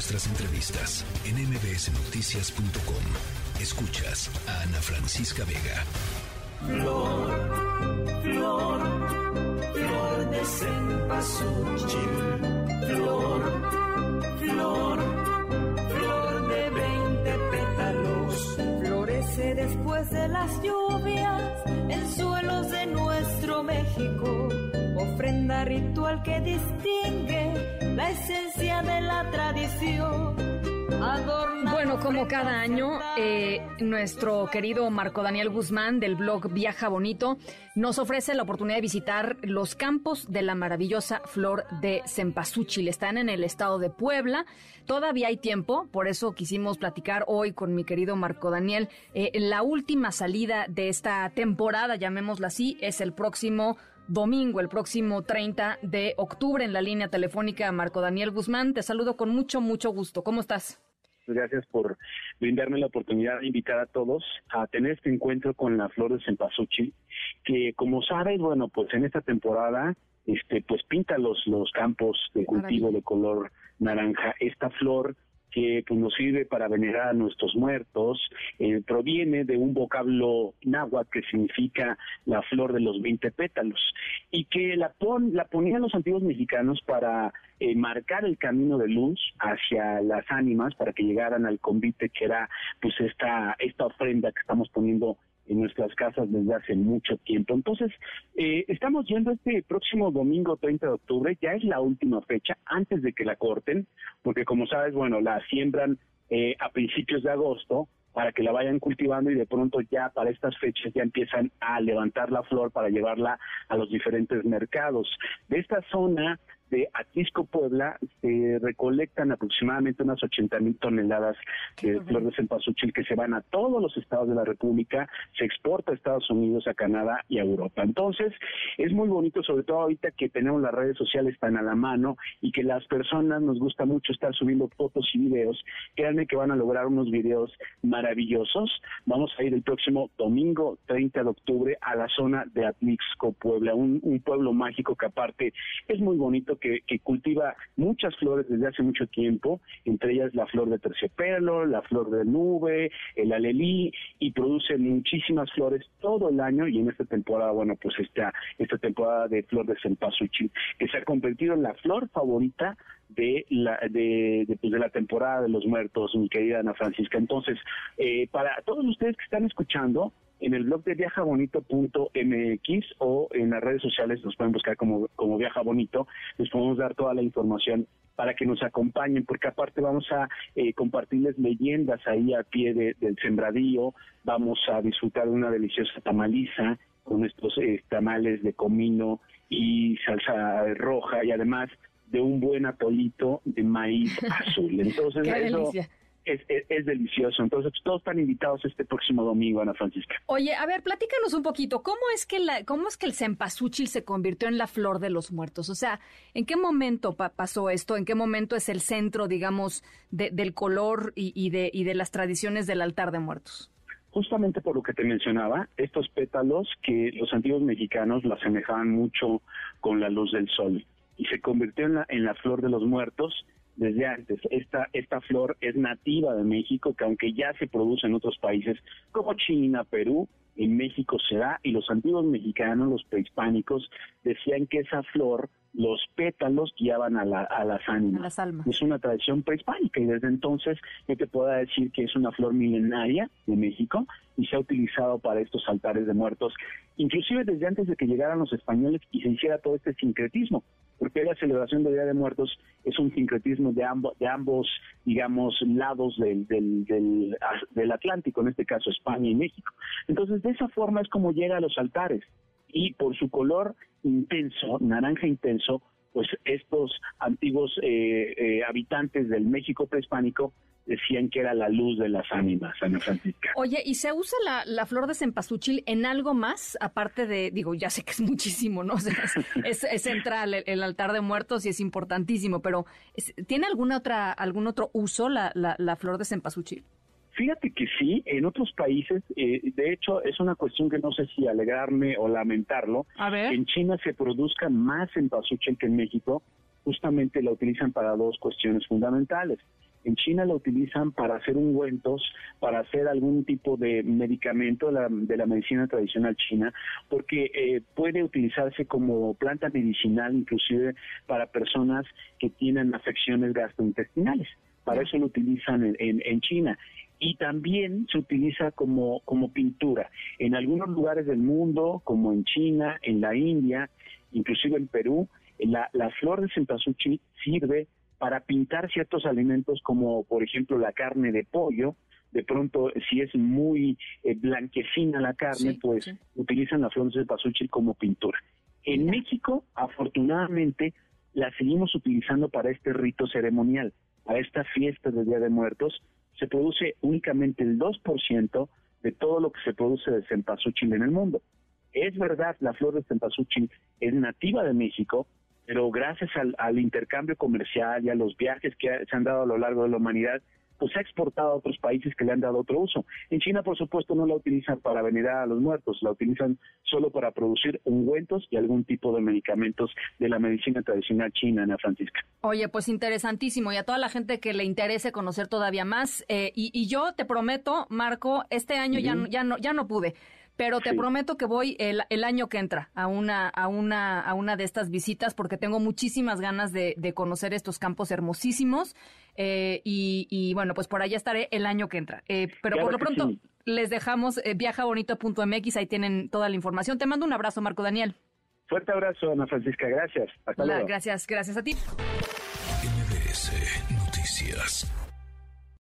nuestras entrevistas en mbsnoticias.com. Escuchas a Ana Francisca Vega. Flor, flor, flor de cempasúchil. Flor, flor, flor de veinte pétalos. Florece después de las lluvias en suelos de nuestro México. Ofrenda ritual que distingue la esencia de la tradición bueno, como cada año, eh, nuestro querido Marco Daniel Guzmán del blog Viaja Bonito nos ofrece la oportunidad de visitar los campos de la maravillosa flor de cempasúchil. Están en el estado de Puebla. Todavía hay tiempo, por eso quisimos platicar hoy con mi querido Marco Daniel. Eh, la última salida de esta temporada, llamémosla así, es el próximo domingo, el próximo 30 de octubre, en la línea telefónica Marco Daniel Guzmán. Te saludo con mucho, mucho gusto. ¿Cómo estás? Gracias por brindarme la oportunidad de invitar a todos a tener este encuentro con la flor de cempasúchil, que como sabes, bueno, pues en esta temporada este pues pinta los los campos de cultivo de color naranja. Esta flor que pues, nos sirve para venerar a nuestros muertos, eh, proviene de un vocablo náhuatl que significa la flor de los 20 pétalos y que la, pon, la ponían los antiguos mexicanos para eh, marcar el camino de luz hacia las ánimas para que llegaran al convite que era pues esta esta ofrenda que estamos poniendo en nuestras casas desde hace mucho tiempo. Entonces, eh, estamos yendo este próximo domingo 30 de octubre, ya es la última fecha antes de que la corten, porque como sabes, bueno, la siembran eh, a principios de agosto para que la vayan cultivando y de pronto ya para estas fechas ya empiezan a levantar la flor para llevarla a los diferentes mercados. De esta zona de Atisco, Puebla, se recolectan aproximadamente unas 80 mil toneladas de flor de cempasúchil que se van a todos los estados de la República, se exporta a Estados Unidos, a Canadá y a Europa. Entonces, es muy bonito, sobre todo ahorita que tenemos las redes sociales tan a la mano y que las personas nos gusta mucho estar subiendo fotos y videos. Créanme que van a lograr unos videos maravillosos. Vamos a ir el próximo domingo 30 de octubre a la zona de Atisco, Puebla, un, un pueblo mágico que aparte es muy bonito que, cultiva muchas flores desde hace mucho tiempo, entre ellas la flor de terciopelo, la flor de nube, el alelí, y produce muchísimas flores todo el año y en esta temporada, bueno, pues esta, esta temporada de flor de cempasúchil, que se ha convertido en la flor favorita de la de, pues de, la temporada de los muertos, mi querida Ana Francisca. Entonces, eh, para todos ustedes que están escuchando, en el blog de viajabonito.mx o en las redes sociales nos pueden buscar como, como Viaja Bonito, les podemos dar toda la información para que nos acompañen, porque aparte vamos a eh, compartirles leyendas ahí a pie del sembradío, vamos a disfrutar de una deliciosa tamaliza con estos eh, tamales de comino y salsa roja y además de un buen atolito de maíz azul. Entonces, eso, es, delicioso. Entonces, todos están invitados este próximo domingo, Ana Francisca. Oye, a ver, platícanos un poquito, ¿cómo es que la, cómo es que el cempasúchil se convirtió en la flor de los muertos? O sea, ¿en qué momento pasó esto? ¿En qué momento es el centro, digamos, del color y, de, y de las tradiciones del altar de muertos? Justamente por lo que te mencionaba, estos pétalos que los antiguos mexicanos la asemejaban mucho con la luz del sol y se convirtió en la, en la flor de los muertos desde antes. Esta, esta flor es nativa de México, que aunque ya se produce en otros países como China, Perú, en México se da, y los antiguos mexicanos, los prehispánicos, decían que esa flor, los pétalos guiaban a, la, a las ánimas. Es una tradición prehispánica y desde entonces yo te puedo decir que es una flor milenaria de México y se ha utilizado para estos altares de muertos, inclusive desde antes de que llegaran los españoles y se hiciera todo este sincretismo porque la celebración del Día de Muertos es un sincretismo de, ambos, de ambos, digamos, lados del, del, del, Atlántico, en este caso España y México. Entonces, de esa forma es como llega a los altares y por su color intenso, naranja intenso, pues estos antiguos eh, eh, habitantes del México prehispánico decían que era la luz de las ánimas, Ana Francisca. Oye, ¿y se usa la, flor de cempasúchil en algo más? Aparte de, digo, ya sé que es muchísimo, ¿no? es, central el, altar de muertos y es importantísimo, pero ¿tiene alguna otra, algún otro uso la, la, flor de cempasúchil? Fíjate que sí, en otros países, eh, de hecho, es una cuestión que no sé si alegrarme o lamentarlo. A ver. En China se produzca más cempasúchil que en México, justamente la utilizan para dos cuestiones fundamentales En China la utilizan para hacer ungüentos, para hacer algún tipo de medicamento de la, de la medicina tradicional china, porque eh, puede utilizarse como planta medicinal inclusive para personas que tienen afecciones gastrointestinales. Para eso lo utilizan en, en, China y también se utiliza como, como pintura. En algunos lugares del mundo, como en China, en la India, inclusive en Perú, la, la flor de cempasúchil sirve para pintar ciertos alimentos como por ejemplo la carne de pollo, de pronto si es muy eh, blanquecina la carne, pues utilizan la flor de cempasúchil como pintura. En México, afortunadamente, la seguimos utilizando para este rito ceremonial, para esta fiesta del Día de Muertos. Se produce únicamente el 2% de todo lo que se produce de cempasúchil en el mundo. Es verdad, la flor de cempasúchil es nativa de México, pero gracias al, intercambio comercial y a los viajes que se han dado a lo largo de la humanidad, pues se ha exportado a otros países que le han dado otro uso. En China, por supuesto, no la utilizan para venerar a los muertos, la utilizan solo para producir ungüentos y algún tipo de medicamentos de la medicina tradicional china, Ana Francisca. Oye, pues interesantísimo y a toda la gente que le interese conocer todavía más. Eh, y, yo te prometo, Marco, este año ya, ya, no, ya no pude pero te prometo que voy el, el, año que entra a una, a, una, a una de estas visitas porque tengo muchísimas ganas de, conocer estos campos hermosísimos eh, y, bueno, pues por allá estaré el año que entra. Eh, pero por lo pronto les dejamos eh, viajabonito.mx, ahí tienen toda la información. Te mando un abrazo, Marco Daniel. Fuerte abrazo, Ana Francisca. Gracias. Hasta luego. Gracias, gracias a ti.